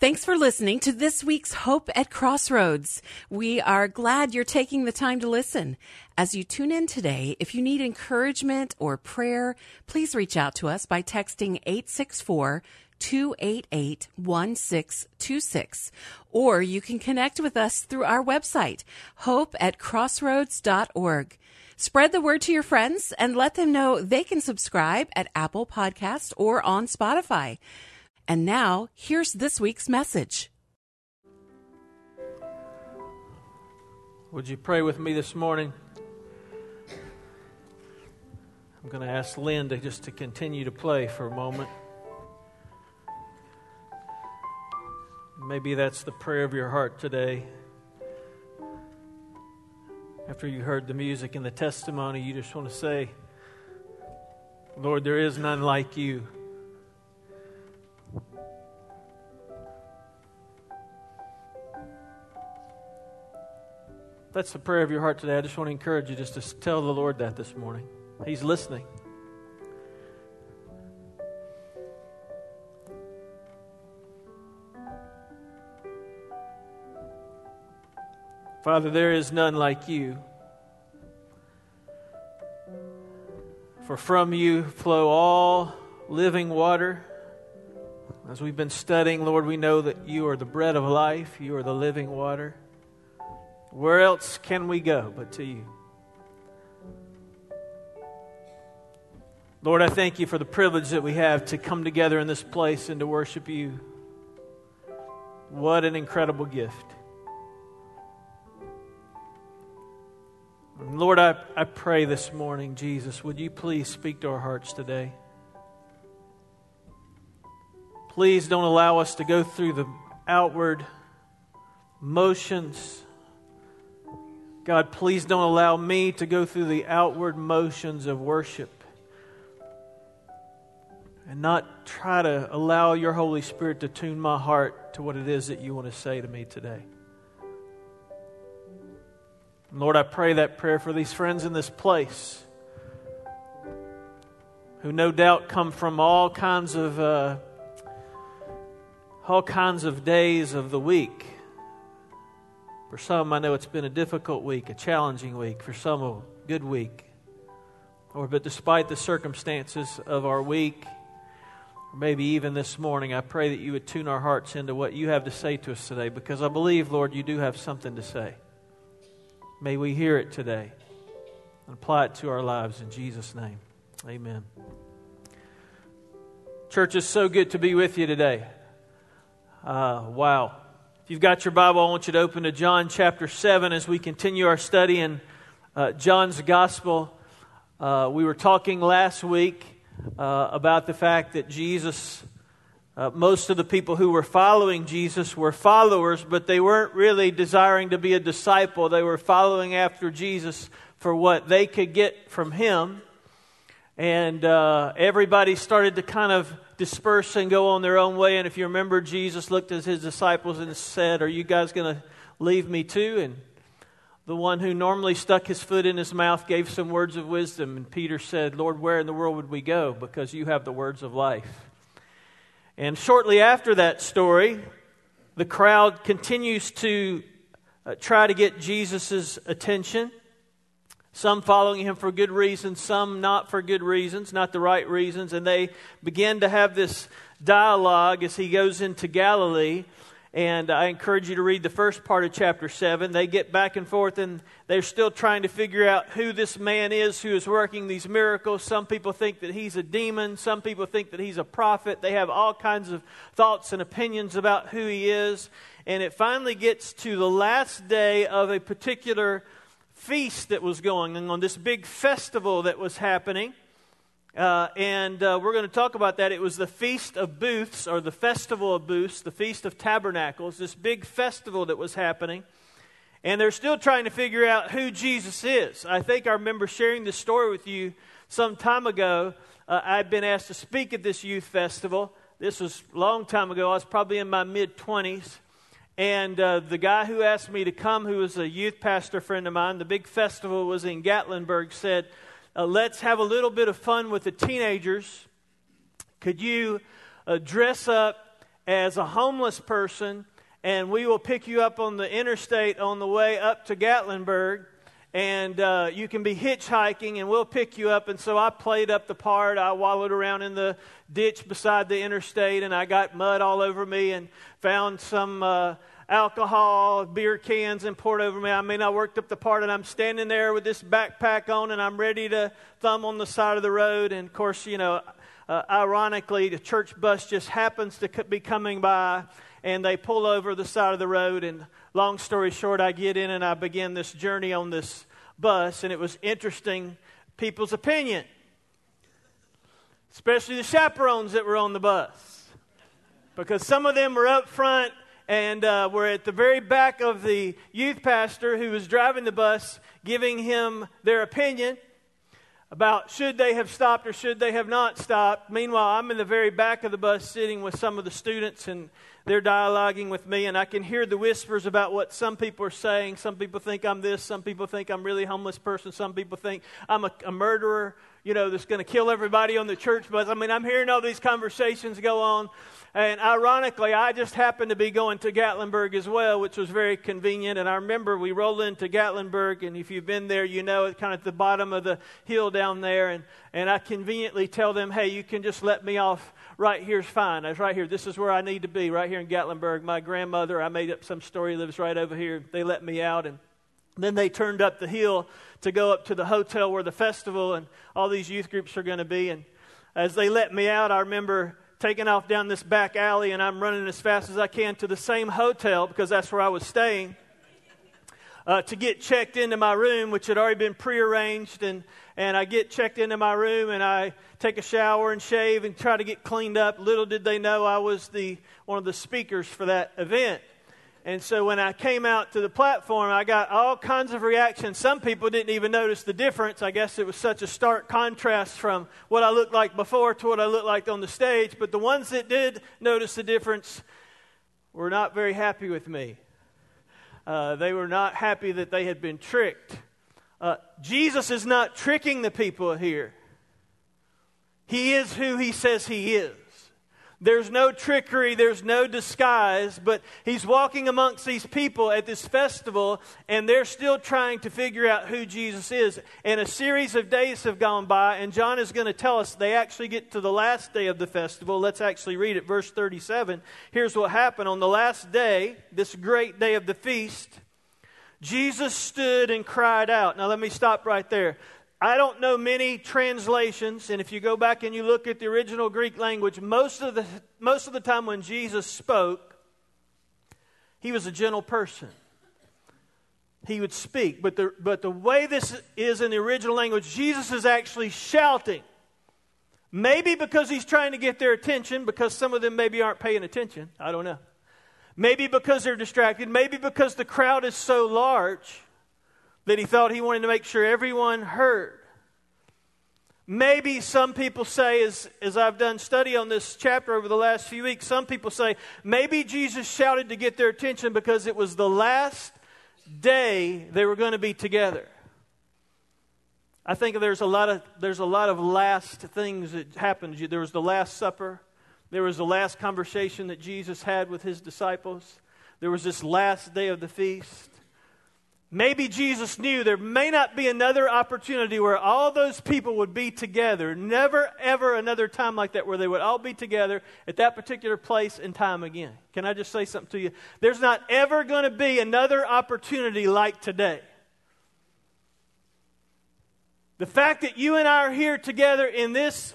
Thanks for listening to this week's Hope at Crossroads. We are glad you're taking the time to listen. As you tune in today, if you need encouragement or prayer, please reach out to us by texting 864 288 1626. Or you can connect with us through our website, hope at crossroads.org. Spread the word to your friends and let them know they can subscribe at Apple Podcast or on Spotify. And now, here's this week's message. Would you pray with me this morning? I'm going to ask Linda just to continue to play for a moment. Maybe that's the prayer of your heart today. After you heard the music and the testimony, you just want to say, Lord, there is none like you. That's the prayer of your heart today, I just want to encourage you just to tell the Lord that this morning. He's listening. Father, there is none like you. For from you flow all living water. As we've been studying, Lord, we know that you are the bread of life, you are the living water. Where else can we go but to you? Lord, I thank you for the privilege that we have to come together in this place and to worship you. What an incredible gift. Lord, I, I pray this morning, Jesus, would you please speak to our hearts today? Please don't allow us to go through the outward motions God, please don't allow me to go through the outward motions of worship and not try to allow your Holy Spirit to tune my heart to what it is that you want to say to me today. Lord, I pray that prayer for these friends in this place who no doubt come from all kinds of uh, all kinds of days of the week for some, I know it's been a difficult week, a challenging week. For some, a good week. Or, but despite the circumstances of our week, or maybe even this morning, I pray that you would tune our hearts into what you have to say to us today because I believe, Lord, you do have something to say. May we hear it today and apply it to our lives in Jesus' name. Amen. Church, is so good to be with you today. Uh, wow. If you've got your Bible, I want you to open to John chapter 7 as we continue our study in uh, John's Gospel. Uh, we were talking last week uh, about the fact that Jesus, uh, most of the people who were following Jesus were followers, but they weren't really desiring to be a disciple. They were following after Jesus for what they could get from him. And uh, everybody started to kind of disperse and go on their own way. And if you remember, Jesus looked at his disciples and said, Are you guys going to leave me too? And the one who normally stuck his foot in his mouth gave some words of wisdom. And Peter said, Lord, where in the world would we go? Because you have the words of life. And shortly after that story, the crowd continues to uh, try to get Jesus' attention. Some following him for good reasons, some not for good reasons, not the right reasons. And they begin to have this dialogue as he goes into Galilee. And I encourage you to read the first part of chapter 7. They get back and forth and they're still trying to figure out who this man is who is working these miracles. Some people think that he's a demon. Some people think that he's a prophet. They have all kinds of thoughts and opinions about who he is. And it finally gets to the last day of a particular feast that was going on, this big festival that was happening. Uh, and uh, we're going to talk about that. It was the Feast of Booths, or the Festival of Booths, the Feast of Tabernacles, this big festival that was happening. And they're still trying to figure out who Jesus is. I think I remember sharing this story with you some time ago. Uh, I'd been asked to speak at this youth festival. This was a long time ago. I was probably in my mid 20s. And uh, the guy who asked me to come, who was a youth pastor friend of mine, the big festival was in Gatlinburg, said, uh, Let's have a little bit of fun with the teenagers. Could you uh, dress up as a homeless person, and we will pick you up on the interstate on the way up to Gatlinburg and uh, you can be hitchhiking and we'll pick you up. And so i played up the part. I wallowed around in the ditch beside the interstate and i got mud all over me and found some uh, alcohol beer cans and poured over me. I mean i worked up the part and i'm standing there with this backpack on and i'm ready to thumb on the side of the road. And of course you know uh, ironically the church bus just happens to be coming by and they pull over the side of the road. And long story short i get in and i begin this journey on this bus and it was interesting people's opinion especially the chaperones that were on the bus because some of them were up front and uh, were at the very back of the youth pastor who was driving the bus giving him their opinion about should they have stopped or should they have not stopped. Meanwhile, I'm in the very back of the bus sitting with some of the students and they're dialoguing with me, and I can hear the whispers about what some people are saying. Some people think I'm this, some people think I'm really a homeless person, some people think I'm a, a murderer, you know, that's going to kill everybody on the church bus. I mean, I'm hearing all these conversations go on. And ironically, I just happened to be going to Gatlinburg as well, which was very convenient. And I remember we rolled into Gatlinburg, and if you've been there, you know it's kind of at the bottom of the hill down there. And, and I conveniently tell them, hey, you can just let me off right here's fine. I was right here. This is where I need to be, right here in Gatlinburg. My grandmother, I made up some story, lives right over here. They let me out. And then they turned up the hill to go up to the hotel where the festival and all these youth groups are going to be. And as they let me out, I remember taking off down this back alley and I'm running as fast as I can to the same hotel because that's where I was staying. Uh, to get checked into my room, which had already been prearranged, and and I get checked into my room and I take a shower and shave and try to get cleaned up. Little did they know I was the one of the speakers for that event. And so when I came out to the platform, I got all kinds of reactions. Some people didn't even notice the difference. I guess it was such a stark contrast from what I looked like before to what I looked like on the stage. But the ones that did notice the difference were not very happy with me. Uh, they were not happy that they had been tricked. Uh, Jesus is not tricking the people here. He is who he says he is. There's no trickery, there's no disguise, but he's walking amongst these people at this festival, and they're still trying to figure out who Jesus is. And a series of days have gone by, and John is going to tell us they actually get to the last day of the festival. Let's actually read it, verse 37. Here's what happened. On the last day, this great day of the feast, Jesus stood and cried out. Now, let me stop right there. I don't know many translations, and if you go back and you look at the original Greek language, most of the, most of the time when Jesus spoke, he was a gentle person. He would speak. But the, but the way this is in the original language, Jesus is actually shouting. Maybe because he's trying to get their attention, because some of them maybe aren't paying attention. I don't know. Maybe because they're distracted. Maybe because the crowd is so large that he thought he wanted to make sure everyone heard. Maybe some people say, as, as I've done study on this chapter over the last few weeks, some people say maybe Jesus shouted to get their attention because it was the last day they were going to be together. I think there's a lot of there's a lot of last things that happened. There was the Last Supper. There was the last conversation that Jesus had with his disciples. There was this last day of the feast. Maybe Jesus knew there may not be another opportunity where all those people would be together. Never, ever another time like that where they would all be together at that particular place and time again. Can I just say something to you? There's not ever going to be another opportunity like today. The fact that you and I are here together in this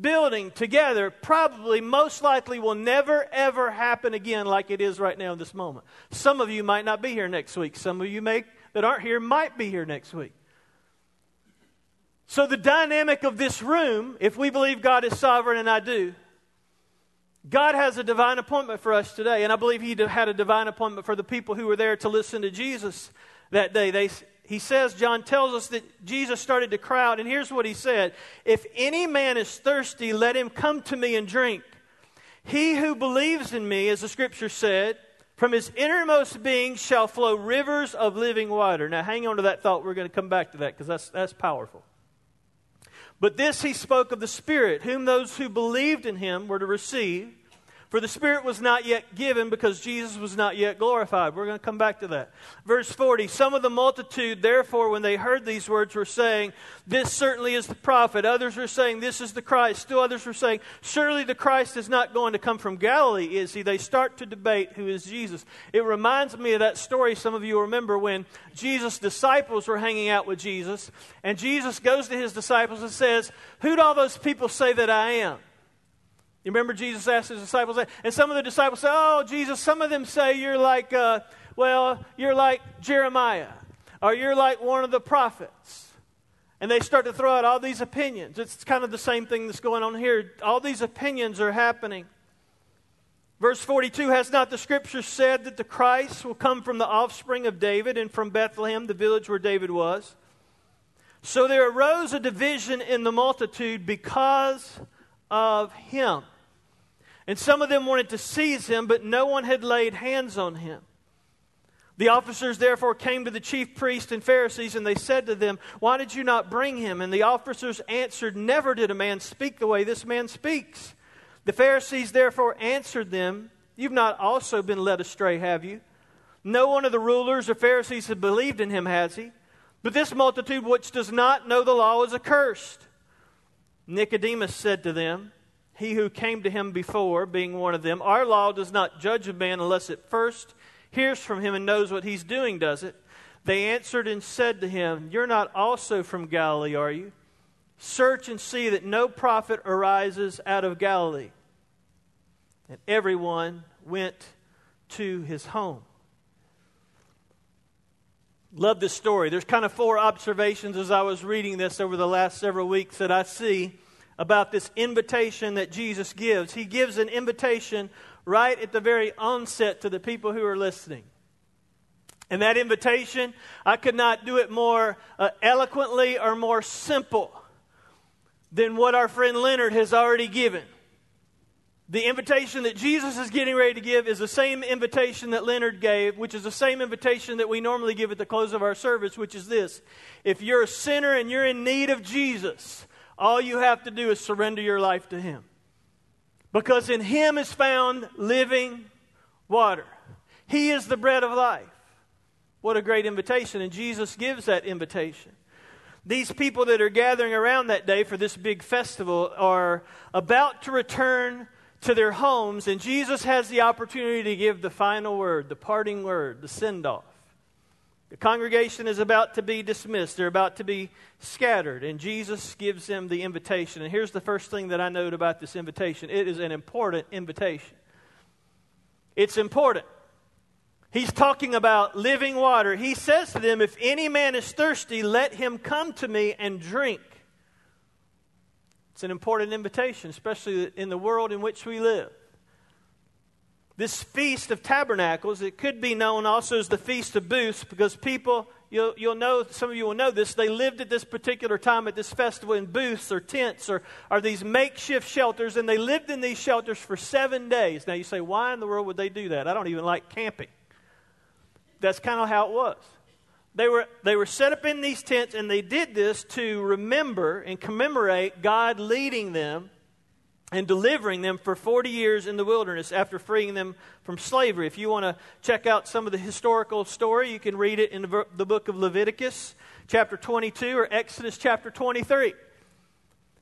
building together probably most likely will never ever happen again like it is right now in this moment. Some of you might not be here next week. Some of you may that aren't here might be here next week. So the dynamic of this room, if we believe God is sovereign and I do, God has a divine appointment for us today, and I believe He had a divine appointment for the people who were there to listen to Jesus that day. They, he says, John tells us that Jesus started to cry out, and here's what he said If any man is thirsty, let him come to me and drink. He who believes in me, as the scripture said, from his innermost being shall flow rivers of living water. Now, hang on to that thought. We're going to come back to that because that's, that's powerful. But this he spoke of the Spirit, whom those who believed in him were to receive. For the Spirit was not yet given because Jesus was not yet glorified. We're going to come back to that. Verse 40 Some of the multitude, therefore, when they heard these words, were saying, This certainly is the prophet. Others were saying, This is the Christ. Still others were saying, Surely the Christ is not going to come from Galilee, is he? They start to debate who is Jesus. It reminds me of that story some of you remember when Jesus' disciples were hanging out with Jesus, and Jesus goes to his disciples and says, Who do all those people say that I am? You remember Jesus asked his disciples that? And some of the disciples say, Oh, Jesus, some of them say you're like, uh, well, you're like Jeremiah, or you're like one of the prophets. And they start to throw out all these opinions. It's kind of the same thing that's going on here. All these opinions are happening. Verse 42 Has not the scripture said that the Christ will come from the offspring of David and from Bethlehem, the village where David was? So there arose a division in the multitude because of him. And some of them wanted to seize him, but no one had laid hands on him. The officers therefore came to the chief priests and Pharisees, and they said to them, Why did you not bring him? And the officers answered, Never did a man speak the way this man speaks. The Pharisees therefore answered them, You've not also been led astray, have you? No one of the rulers or Pharisees has believed in him, has he? But this multitude which does not know the law is accursed. Nicodemus said to them, he who came to him before, being one of them, Our law does not judge a man unless it first hears from him and knows what he's doing, does it? They answered and said to him, You're not also from Galilee, are you? Search and see that no prophet arises out of Galilee. And everyone went to his home. Love this story. There's kind of four observations as I was reading this over the last several weeks that I see about this invitation that Jesus gives. He gives an invitation right at the very onset to the people who are listening. And that invitation, I could not do it more uh, eloquently or more simple than what our friend Leonard has already given. The invitation that Jesus is getting ready to give is the same invitation that Leonard gave, which is the same invitation that we normally give at the close of our service, which is this If you're a sinner and you're in need of Jesus, all you have to do is surrender your life to Him. Because in Him is found living water. He is the bread of life. What a great invitation. And Jesus gives that invitation. These people that are gathering around that day for this big festival are about to return to their homes, and Jesus has the opportunity to give the final word, the parting word, the send off. The congregation is about to be dismissed. They're about to be scattered. And Jesus gives them the invitation. And here's the first thing that I note about this invitation it is an important invitation. It's important. He's talking about living water. He says to them, If any man is thirsty, let him come to me and drink. It's an important invitation, especially in the world in which we live. This Feast of Tabernacles, it could be known also as the Feast of Booths because people, you'll, you'll know, some of you will know this, they lived at this particular time at this festival in booths or tents or, or these makeshift shelters, and they lived in these shelters for seven days. Now you say, why in the world would they do that? I don't even like camping. That's kind of how it was. They were, they were set up in these tents, and they did this to remember and commemorate God leading them and delivering them for 40 years in the wilderness after freeing them from slavery. If you want to check out some of the historical story, you can read it in the book of Leviticus, chapter 22, or Exodus, chapter 23.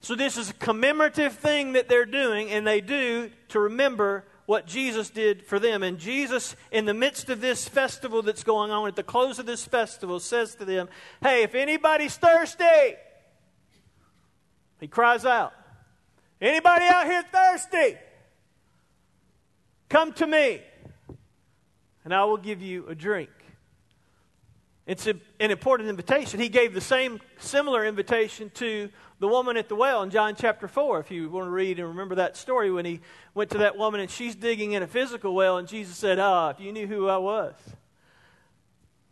So, this is a commemorative thing that they're doing, and they do to remember what Jesus did for them. And Jesus, in the midst of this festival that's going on, at the close of this festival, says to them, Hey, if anybody's thirsty, he cries out. Anybody out here thirsty? Come to me, and I will give you a drink. It's a, an important invitation. He gave the same similar invitation to the woman at the well in John chapter 4, if you want to read and remember that story when he went to that woman and she's digging in a physical well, and Jesus said, Ah, if you knew who I was,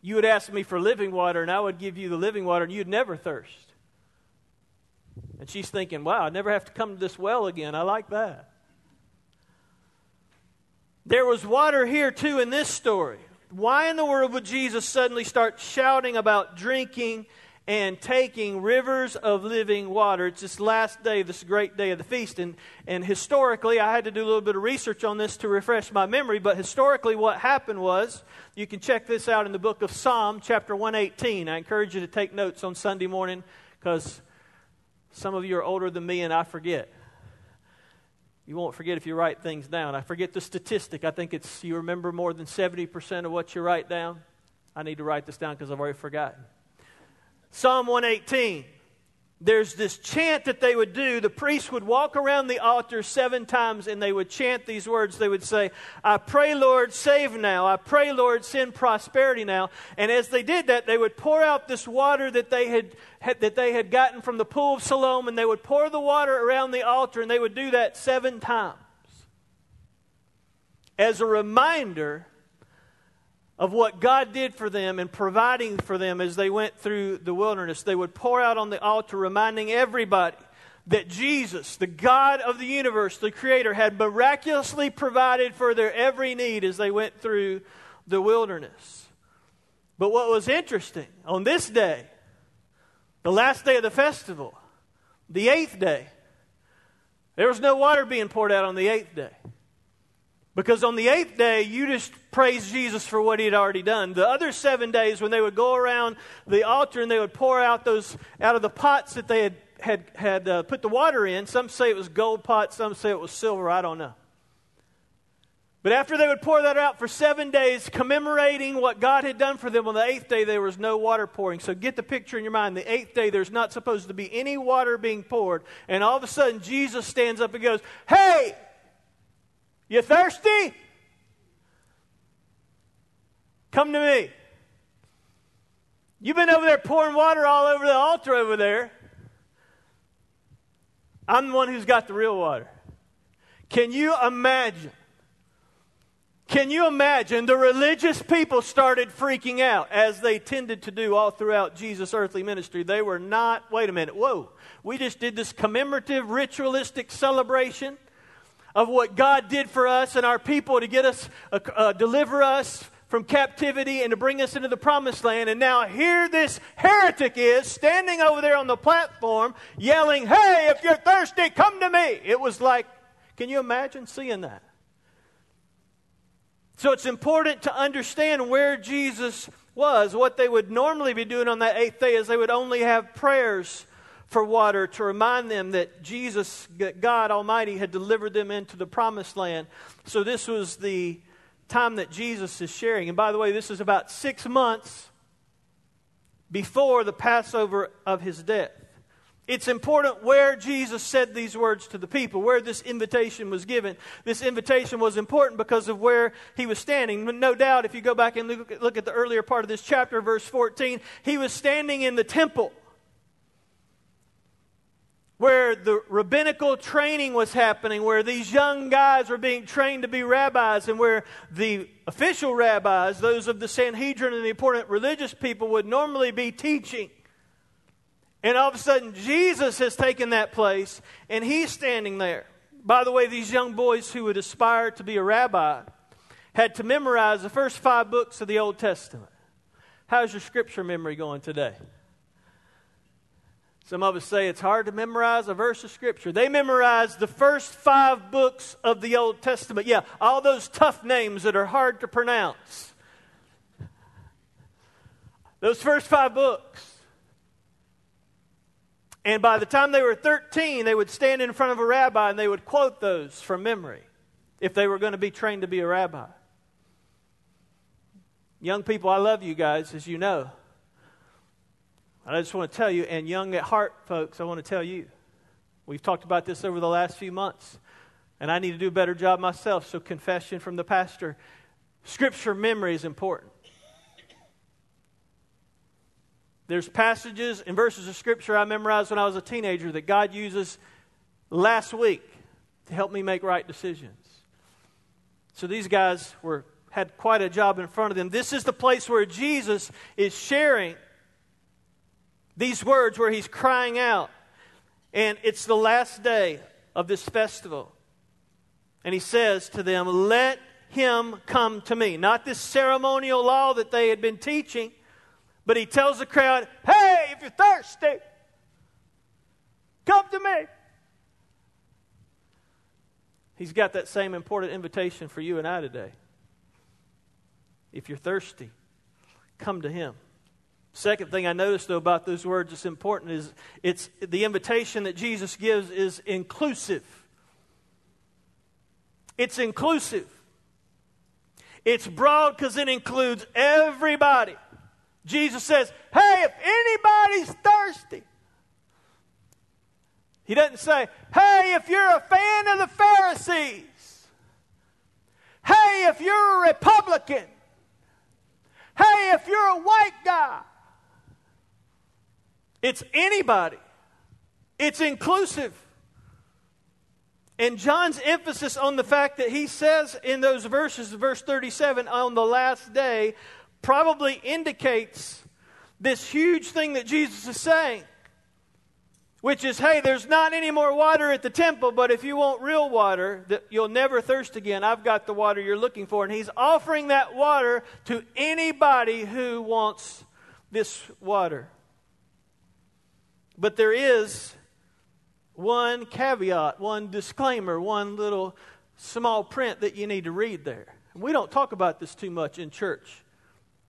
you would ask me for living water, and I would give you the living water, and you'd never thirst. And she's thinking, wow, I never have to come to this well again. I like that. There was water here too in this story. Why in the world would Jesus suddenly start shouting about drinking and taking rivers of living water. It's this last day, this great day of the feast. And, and historically, I had to do a little bit of research on this to refresh my memory, but historically, what happened was you can check this out in the book of Psalm, chapter 118. I encourage you to take notes on Sunday morning because some of you are older than me and I forget. You won't forget if you write things down. I forget the statistic. I think it's you remember more than 70% of what you write down. I need to write this down because I've already forgotten. Psalm 118 there's this chant that they would do. The priest would walk around the altar seven times and they would chant these words. They would say, I pray, Lord, save now. I pray, Lord, send prosperity now. And as they did that, they would pour out this water that they had, had, that they had gotten from the pool of Siloam and they would pour the water around the altar and they would do that seven times. As a reminder of what God did for them and providing for them as they went through the wilderness. They would pour out on the altar, reminding everybody that Jesus, the God of the universe, the Creator, had miraculously provided for their every need as they went through the wilderness. But what was interesting, on this day, the last day of the festival, the eighth day, there was no water being poured out on the eighth day. Because on the eighth day, you just praise Jesus for what he had already done. The other seven days, when they would go around the altar and they would pour out those out of the pots that they had, had, had uh, put the water in, some say it was gold pots, some say it was silver, I don't know. But after they would pour that out for seven days, commemorating what God had done for them, on the eighth day there was no water pouring. So get the picture in your mind. The eighth day, there's not supposed to be any water being poured. And all of a sudden, Jesus stands up and goes, Hey, you thirsty? Come to me. You've been over there pouring water all over the altar over there. I'm the one who's got the real water. Can you imagine? Can you imagine the religious people started freaking out as they tended to do all throughout Jesus' earthly ministry? They were not, wait a minute, whoa, we just did this commemorative, ritualistic celebration of what God did for us and our people to get us, uh, uh, deliver us from captivity and to bring us into the promised land. And now here this heretic is standing over there on the platform yelling, Hey, if you're thirsty, come to me. It was like, can you imagine seeing that? So it's important to understand where Jesus was. What they would normally be doing on that eighth day is they would only have prayers for water to remind them that Jesus, God Almighty, had delivered them into the promised land. So this was the time that Jesus is sharing. And by the way, this is about six months before the Passover of his death. It's important where Jesus said these words to the people, where this invitation was given. This invitation was important because of where he was standing. No doubt, if you go back and look at the earlier part of this chapter, verse 14, he was standing in the temple where the rabbinical training was happening, where these young guys were being trained to be rabbis, and where the official rabbis, those of the Sanhedrin and the important religious people, would normally be teaching. And all of a sudden, Jesus has taken that place, and he's standing there. By the way, these young boys who would aspire to be a rabbi had to memorize the first five books of the Old Testament. How's your scripture memory going today? Some of us say it's hard to memorize a verse of Scripture. They memorized the first five books of the Old Testament. Yeah, all those tough names that are hard to pronounce. Those first five books. And by the time they were 13, they would stand in front of a rabbi and they would quote those from memory if they were going to be trained to be a rabbi. Young people, I love you guys, as you know. I just want to tell you, and young at heart, folks, I want to tell you. We've talked about this over the last few months, and I need to do a better job myself, so confession from the pastor. Scripture memory is important. There's passages and verses of Scripture I memorized when I was a teenager that God uses last week to help me make right decisions. So these guys were had quite a job in front of them. This is the place where Jesus is sharing these words where he's crying out. And it's the last day of this festival. And he says to them, Let him come to me. Not this ceremonial law that they had been teaching, but he tells the crowd, Hey, if you're thirsty, come to me. He's got that same important invitation for you and I today. If you're thirsty, come to him. Second thing I noticed though about those words that's important is it's the invitation that Jesus gives is inclusive. It's inclusive. It's broad because it includes everybody. Jesus says, Hey, if anybody's thirsty, he doesn't say, Hey, if you're a fan of the Pharisees, hey, if you're a Republican, hey, if you're a white guy. It's anybody, it's inclusive. And John's emphasis on the fact that he says in those verses, verse 37, on the last day, probably indicates this huge thing that Jesus is saying, which is hey, there's not any more water at the temple, but if you want real water, that you'll never thirst again, I've got the water you're looking for. And he's offering that water to anybody who wants this water. But there is one caveat, one disclaimer, one little small print that you need to read there. We don't talk about this too much in church.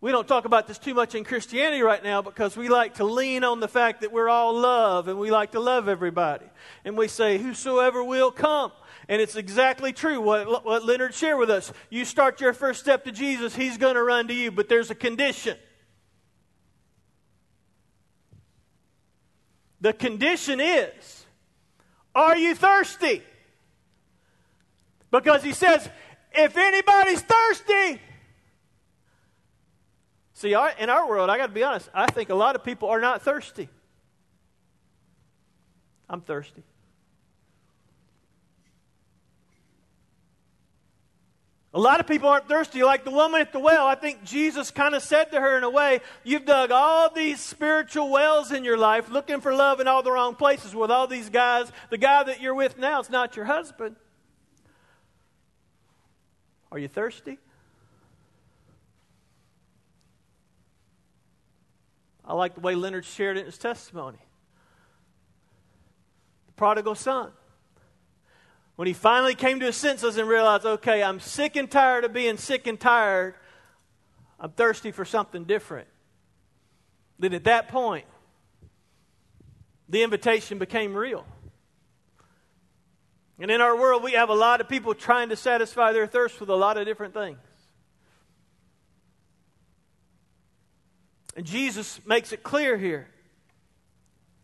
We don't talk about this too much in Christianity right now because we like to lean on the fact that we're all love and we like to love everybody. And we say, Whosoever will come. And it's exactly true what, what Leonard shared with us. You start your first step to Jesus, he's going to run to you, but there's a condition. The condition is Are you thirsty? Because he says, If anybody's thirsty, See, in our world, I got to be honest, I think a lot of people are not thirsty. I'm thirsty. A lot of people aren't thirsty. Like the woman at the well, I think Jesus kind of said to her in a way, You've dug all these spiritual wells in your life looking for love in all the wrong places with all these guys. The guy that you're with now is not your husband. Are you thirsty? I like the way Leonard shared it in his testimony. The prodigal son. When he finally came to his senses and realized, okay, I'm sick and tired of being sick and tired, I'm thirsty for something different. Then at that point, the invitation became real. And in our world, we have a lot of people trying to satisfy their thirst with a lot of different things. And Jesus makes it clear here.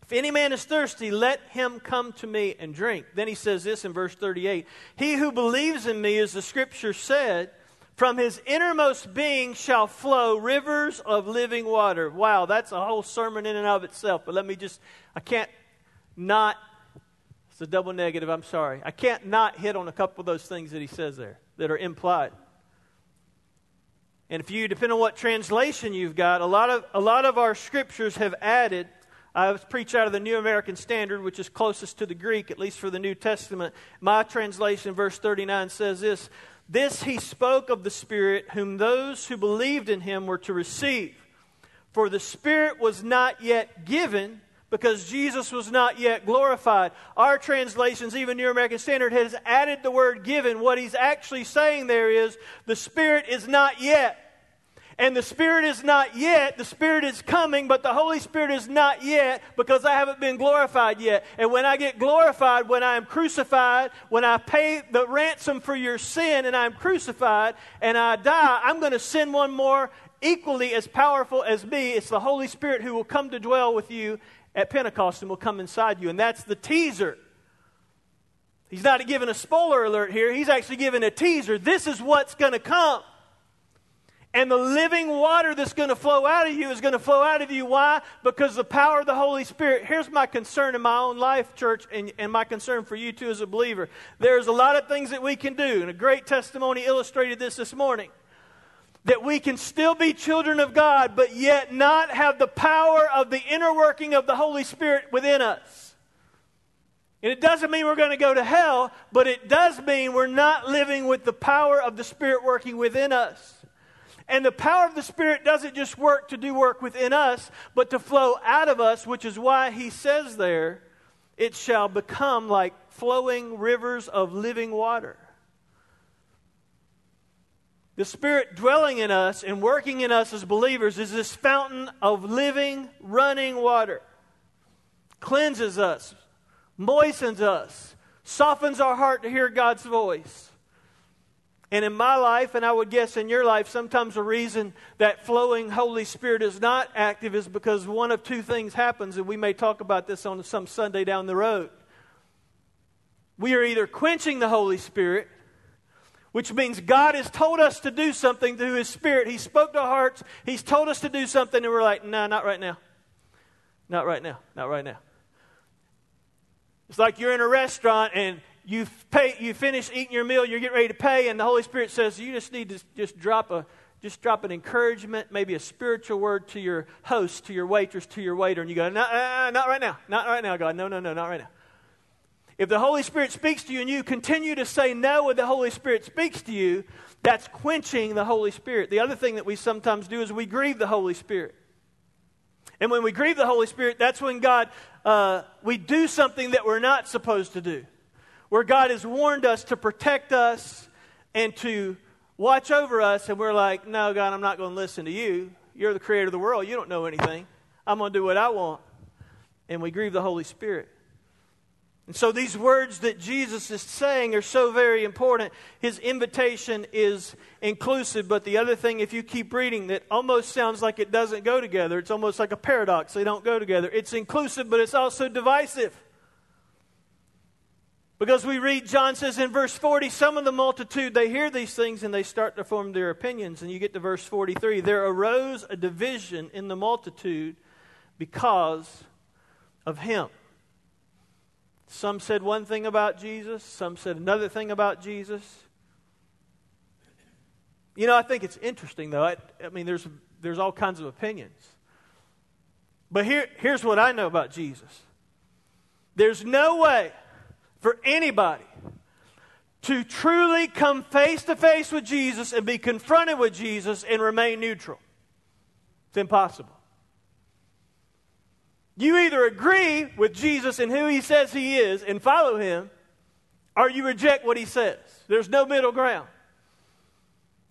If any man is thirsty, let him come to me and drink. Then he says this in verse 38 He who believes in me, as the scripture said, from his innermost being shall flow rivers of living water. Wow, that's a whole sermon in and of itself. But let me just, I can't not, it's a double negative, I'm sorry. I can't not hit on a couple of those things that he says there that are implied. And if you, depend on what translation you've got, a lot of, a lot of our scriptures have added. I preach out of the New American Standard, which is closest to the Greek, at least for the New Testament. My translation, verse 39, says this This he spoke of the Spirit, whom those who believed in him were to receive. For the Spirit was not yet given because Jesus was not yet glorified. Our translations, even New American Standard, has added the word given. What he's actually saying there is the Spirit is not yet. And the Spirit is not yet. The Spirit is coming, but the Holy Spirit is not yet because I haven't been glorified yet. And when I get glorified, when I am crucified, when I pay the ransom for your sin and I'm crucified and I die, I'm going to send one more equally as powerful as me. It's the Holy Spirit who will come to dwell with you at Pentecost and will come inside you. And that's the teaser. He's not giving a spoiler alert here, he's actually giving a teaser. This is what's going to come. And the living water that's going to flow out of you is going to flow out of you. Why? Because the power of the Holy Spirit. Here's my concern in my own life, church, and, and my concern for you too as a believer. There's a lot of things that we can do, and a great testimony illustrated this this morning that we can still be children of God, but yet not have the power of the inner working of the Holy Spirit within us. And it doesn't mean we're going to go to hell, but it does mean we're not living with the power of the Spirit working within us. And the power of the Spirit doesn't just work to do work within us, but to flow out of us, which is why he says there, it shall become like flowing rivers of living water. The Spirit dwelling in us and working in us as believers is this fountain of living, running water. Cleanses us, moistens us, softens our heart to hear God's voice. And in my life, and I would guess in your life, sometimes the reason that flowing Holy Spirit is not active is because one of two things happens, and we may talk about this on some Sunday down the road. We are either quenching the Holy Spirit, which means God has told us to do something through His Spirit. He spoke to our hearts, He's told us to do something, and we're like, no, nah, not right now. Not right now. Not right now. It's like you're in a restaurant and you pay, you finish eating your meal, you're getting ready to pay, and the Holy Spirit says you just need to just drop a just drop an encouragement, maybe a spiritual word to your host, to your waitress, to your waiter, and you go, not, uh, not right now, not right now, God, no, no, no, not right now. If the Holy Spirit speaks to you and you continue to say no when the Holy Spirit speaks to you, that's quenching the Holy Spirit. The other thing that we sometimes do is we grieve the Holy Spirit. And when we grieve the Holy Spirit, that's when God, uh, we do something that we're not supposed to do where God has warned us to protect us and to watch over us, and we're like, no, God, I'm not going to listen to you. You're the creator of the world. You don't know anything. I'm going to do what I want. And we grieve the Holy Spirit. And so these words that Jesus is saying are so very important. His invitation is inclusive, but the other thing, if you keep reading, that almost sounds like it doesn't go together. It's almost like a paradox. They don't go together. It's inclusive, but it's also divisive. Because we read, John says in verse 40, some of the multitude, they hear these things and they start to form their opinions. And you get to verse 43 there arose a division in the multitude because of him. Some said one thing about Jesus, some said another thing about Jesus. You know, I think it's interesting, though. I, I mean, there's, there's all kinds of opinions. But here, here's what I know about Jesus there's no way for anybody to truly come face to face with Jesus and be confronted with Jesus and remain neutral. It's impossible. You either agree with Jesus and who he says he is and follow him, or you reject what he says. There's no middle ground.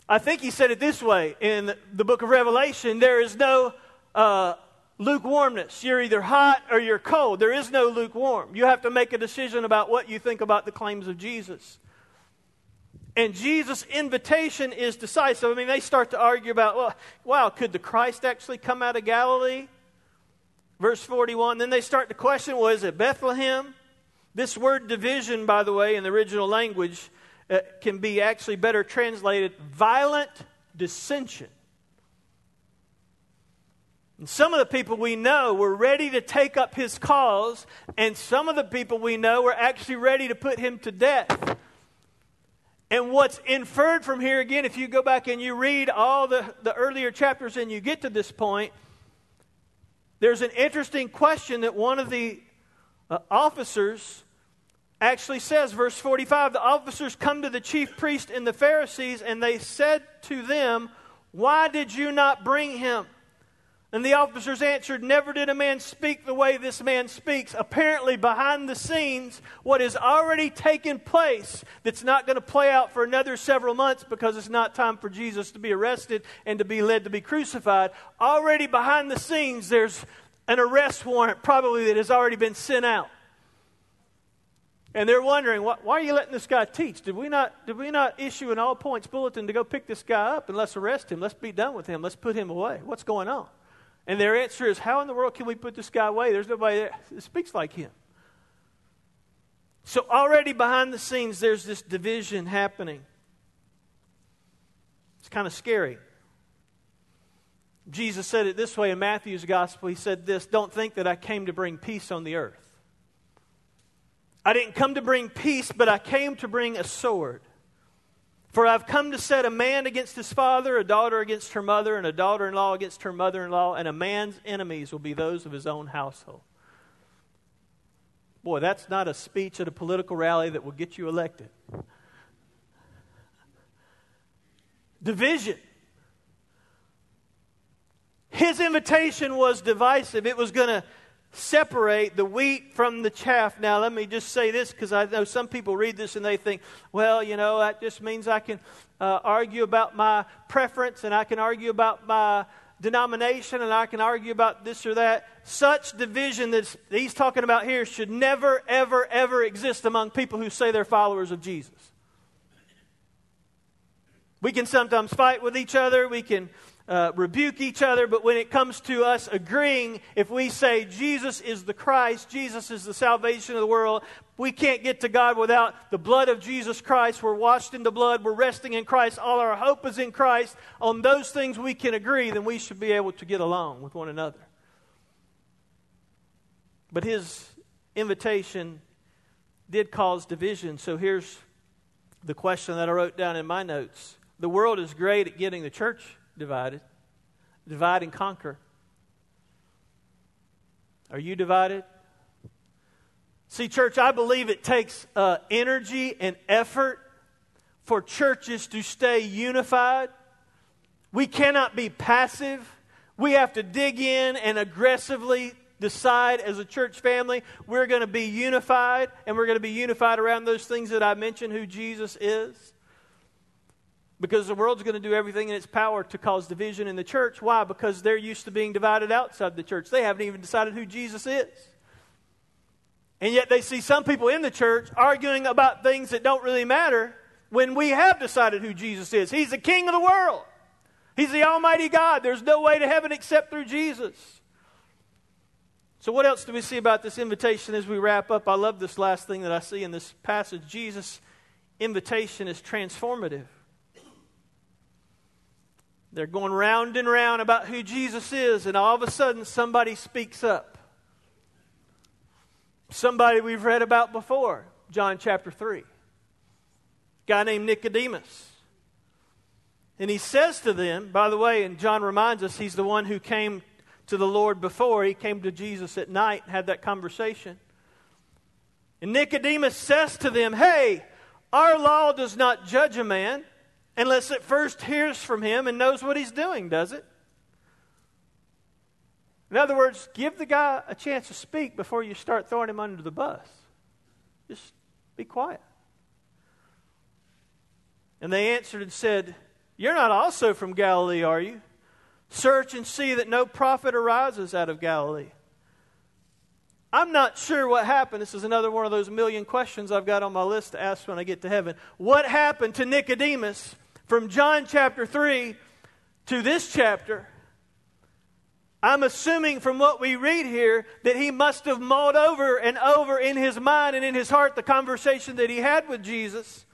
I think he said it this way in the book of Revelation there is no uh, lukewarmness. You're either hot or you're cold. There is no lukewarm. You have to make a decision about what you think about the claims of Jesus. And Jesus' invitation is decisive. I mean, they start to argue about, well, wow, could the Christ actually come out of Galilee? Verse 41. Then they start to question, well, is it Bethlehem? This word division, by the way, in the original language, uh, can be actually better translated violent dissension. And some of the people we know were ready to take up his cause, and some of the people we know were actually ready to put him to death. And what's inferred from here, again, if you go back and you read all the, the earlier chapters and you get to this point, there's an interesting question that one of the uh, officers actually says, verse 45 the officers come to the chief priest and the Pharisees, and they said to them, Why did you not bring him? And the officers answered, Never did a man speak the way this man speaks. Apparently, behind the scenes, what has already taken place that's not going to play out for another several months because it's not time for Jesus to be arrested and to be led to be crucified. Already behind the scenes, there's an arrest warrant probably that has already been sent out. And they're wondering, why, are you letting this guy teach? Did we, not, did we not issue an all points bulletin to go pick this guy up and let's arrest him? Let's be done with him. Let's put him away. What's going on? And their answer is, How in the world can we put this guy away? There's nobody that speaks like him. So, already behind the scenes, there's this division happening. It's kind of scary. Jesus said it this way in Matthew's gospel. He said this Don't think that I came to bring peace on the earth. I didn't come to bring peace, but I came to bring a sword. For I've come to set a man against his father, a daughter against her mother, and a daughter in law against her mother in law, and a man's enemies will be those of his own household. Boy, that's not a speech at a political rally that will get you elected. Division. His invitation was divisive. It was going to separate the wheat from the chaff. Now, let me just say this because I know some people read this and they think, well, you know, that just means I can uh, argue about my preference and I can argue about my denomination and I can argue about this or that. Such division that he's talking about here should never, ever, ever exist among people who say they're followers of Jesus. We can sometimes fight with each other. We can uh, rebuke each other, but when it comes to us agreeing, if we say Jesus is the Christ, Jesus is the salvation of the world, we can't get to God without the blood of Jesus Christ. We're washed in the blood, we're resting in Christ, all our hope is in Christ. On those things we can agree, then we should be able to get along with one another. But his invitation did cause division, so here's the question that I wrote down in my notes. The world is great at getting the church divided. Divide and conquer. Are you divided? See, church, I believe it takes uh, energy and effort for churches to stay unified. We cannot be passive. We have to dig in and aggressively decide as a church family we're going to be unified, and we're going to be unified around those things that I mentioned who Jesus is. Because the world's going to do everything in its power to cause division in the church. Why? Because they're used to being divided outside the church. They haven't even decided who Jesus is. And yet they see some people in the church arguing about things that don't really matter when we have decided who Jesus is. He's the king of the world, He's the Almighty God. There's no way to heaven except through Jesus. So, what else do we see about this invitation as we wrap up? I love this last thing that I see in this passage. Jesus' invitation is transformative. They're going round and round about who Jesus is, and all of a sudden somebody speaks up. Somebody we've read about before, John chapter 3. A guy named Nicodemus. And he says to them, by the way, and John reminds us he's the one who came to the Lord before. He came to Jesus at night and had that conversation. And Nicodemus says to them, Hey, our law does not judge a man unless it first hears from him and knows what he's doing, does it? In other words, give the guy a chance to speak before you start throwing him under the bus. Just be quiet. And they answered and said, You're not also from Galilee, are you? Search and see that no prophet arises out of Galilee. I'm not sure what happened. This is another one of those million questions I've got on my list to ask when I get to heaven. What happened to Nicodemus from John chapter 3 to this chapter, I'm assuming from what we read here that he must have mulled over and over in his mind and in his heart the conversation that he had with Jesus.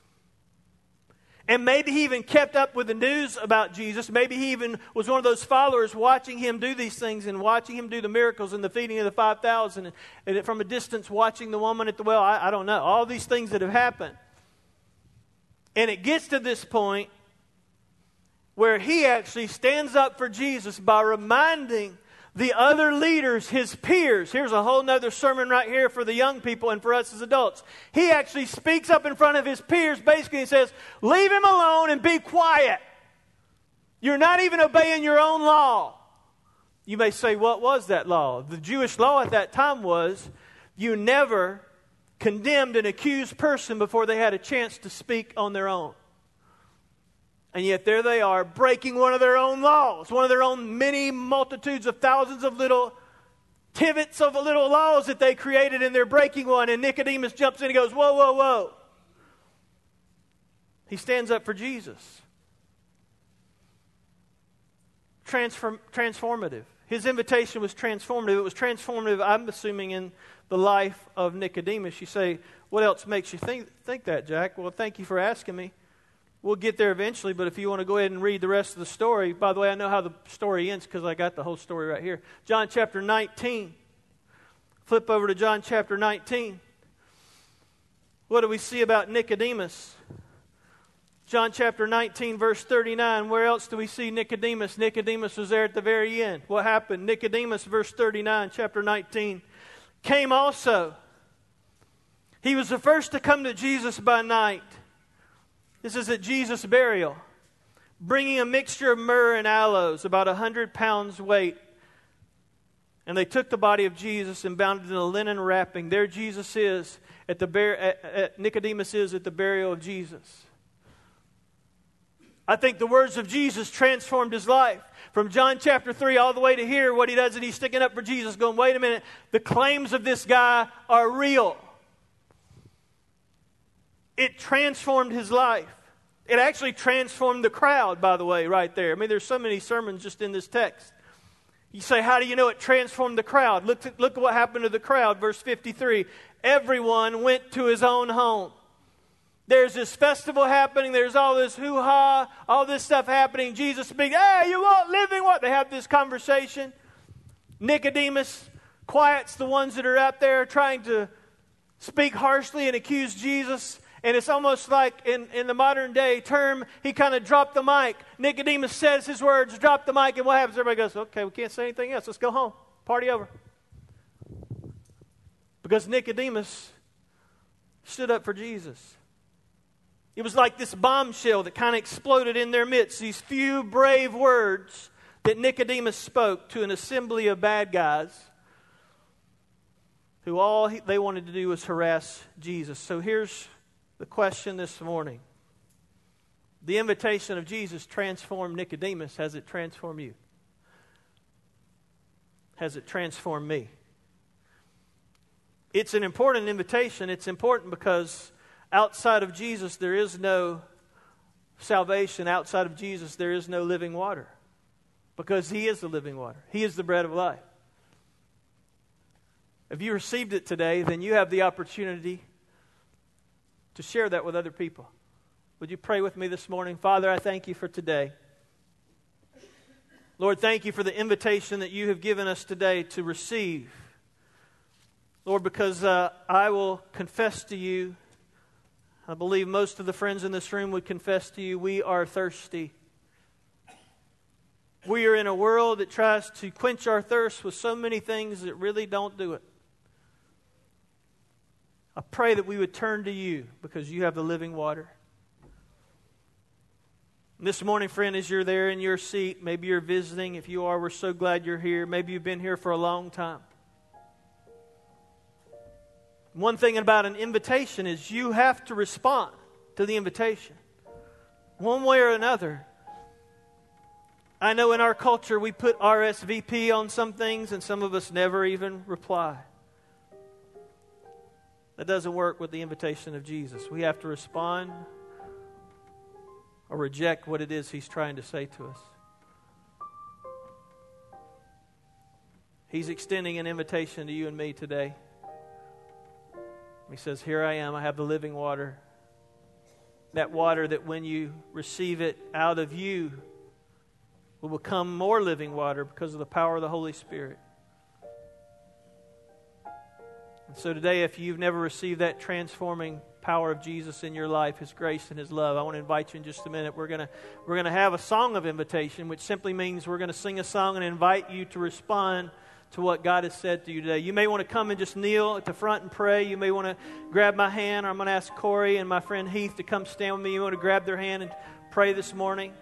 And maybe he even kept up with the news about Jesus. Maybe he even was one of those followers watching him do these things and watching him do the miracles and the feeding of the 5,000 and, from a distance watching the woman at the well. I, I don't know. All these things that have happened. And it gets to this point where he actually stands up for Jesus by reminding the other leaders, his peers. Here's a whole nother sermon right here for the young people and for us as adults. He actually speaks up in front of his peers basically he says, Leave him alone and be quiet. You're not even obeying your own law. You may say, What was that law? The Jewish law at that time was you never condemned an accused person before they had a chance to speak on their own. And yet there they are breaking one of their own laws, one of their own many multitudes of thousands of little tivets of little laws that they created, and they're breaking one. And Nicodemus jumps in and goes, Whoa, whoa, whoa. He stands up for Jesus. Transform, transformative. His invitation was transformative. It was transformative, I'm assuming, in the life of Nicodemus. You say, What else makes you think, think that, Jack? Well, thank you for asking me. We'll get there eventually, but if you want to go ahead and read the rest of the story, by the way, I know how the story ends because I got the whole story right here. John chapter 19. Flip over to John chapter 19. What do we see about Nicodemus? John chapter 19, verse 39. Where else do we see Nicodemus? Nicodemus was there at the very end. What happened? Nicodemus, verse 39, chapter 19, came also. He was the first to come to Jesus by night this is at Jesus' burial, bringing a mixture of myrrh and aloes, about a hundred pounds weight. And they took the body of Jesus and bound it in a linen wrapping. There Jesus is at the bar- at, at Nicodemus is at the burial of Jesus. I think the words of Jesus transformed his life. From John chapter 3 all the way to here, what he does is he's sticking up for Jesus, going, wait a minute, the claims of this guy are real. It transformed his life. It actually transformed the crowd, by the way, right there. I mean, there's so many sermons just in this text. You say, How do you know it transformed the crowd? Look, to, look at what happened to the crowd, verse 53. Everyone went to his own home. There's this festival happening. There's all this hoo ha, all this stuff happening. Jesus speaks, Hey, you want living what? They have this conversation. Nicodemus quiets the ones that are out there trying to speak harshly and accuse Jesus. And it's almost like in, in the modern day term, he kind of dropped the mic. Nicodemus says his words, drop the mic, and what happens? Everybody goes, okay, we can't say anything else. Let's go home. Party over. Because Nicodemus stood up for Jesus. It was like this bombshell that kind of exploded in their midst. These few brave words that Nicodemus spoke to an assembly of bad guys who all he, they wanted to do was harass Jesus. So here's the question this morning The invitation of Jesus transformed Nicodemus. Has it transformed you? Has it transformed me? It's an important invitation. It's important because outside of Jesus, there is no salvation. Outside of Jesus, there is no living water because He is the living water, He is the bread of life. If you received it today, then you have the opportunity to share that with other people. Would you pray with me this morning? Father, I thank you for today. Lord, thank you for the invitation that you have given us today to receive. Lord, because uh, I will confess to you, I believe most of the friends in this room would confess to you, we are thirsty. We are in a world that tries to quench our thirst with so many things that really don't do it. I pray that we would turn to you because you have the living water. This morning, friend, as you're there in your seat, maybe you're visiting. If you are, we're so glad you're here. Maybe you've been here for a long time. One thing about an invitation is you have to respond to the invitation, one way or another. I know in our culture we put RSVP on some things, and some of us never even reply. That doesn't work with the invitation of Jesus. We have to respond or reject what it is He's trying to say to us. He's extending an invitation to you and me today. He says, Here I am, I have the living water. That water that when you receive it out of you will become more living water because of the power of the Holy Spirit. So today, if you've never received that transforming power of Jesus in your life, His grace and His love, I want to invite you in just a minute. We're going we're gonna have a song of invitation, which simply means we're going to sing a song and invite you to respond to what God has said to you today. You may want to come and just kneel at the front and pray. You may want to grab my hand, or I'm going to ask Corey and my friend Heath to come stand with me. You want to grab their hand and pray this morning.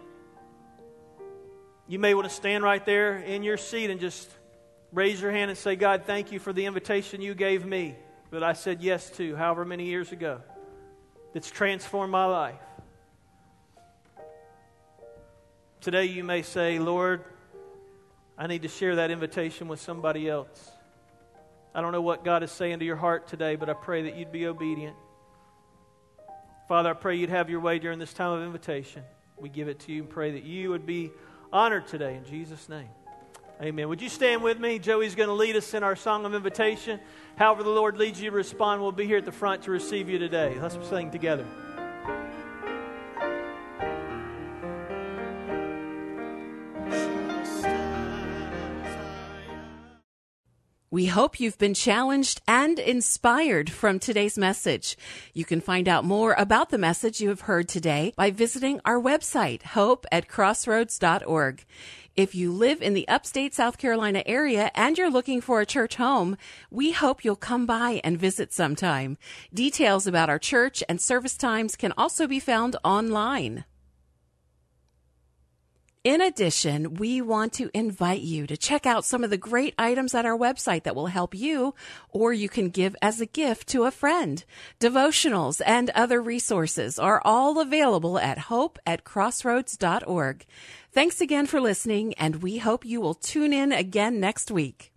You may want to stand right there in your seat and just raise your hand and say, God, thank you for the invitation you gave me that I said yes to however many years ago that's transformed my life. Today you may say, Lord, I need to share that invitation with somebody else. I don't know what God is saying to your heart today, but I pray that you'd be obedient. Father, I pray you'd have your way during this time of invitation. We give it to you and pray that you would be honored today in Jesus' name. Amen. Would you stand with me? Joey's going to lead us in our song of invitation. However, the Lord leads you to respond, we'll be here at the front to receive you today. Let's sing together. We hope you've been challenged and inspired from today's message. You can find out more about the message you have heard today by visiting our website, hope at crossroads.org. If you live in the upstate South Carolina area and you're looking for a church home, we hope you'll come by and visit sometime. Details about our church and service times can also be found online. In addition, we want to invite you to check out some of the great items at our website that will help you, or you can give as a gift to a friend. Devotionals and other resources are all available at hope at crossroads.org. Thanks again for listening, and we hope you will tune in again next week.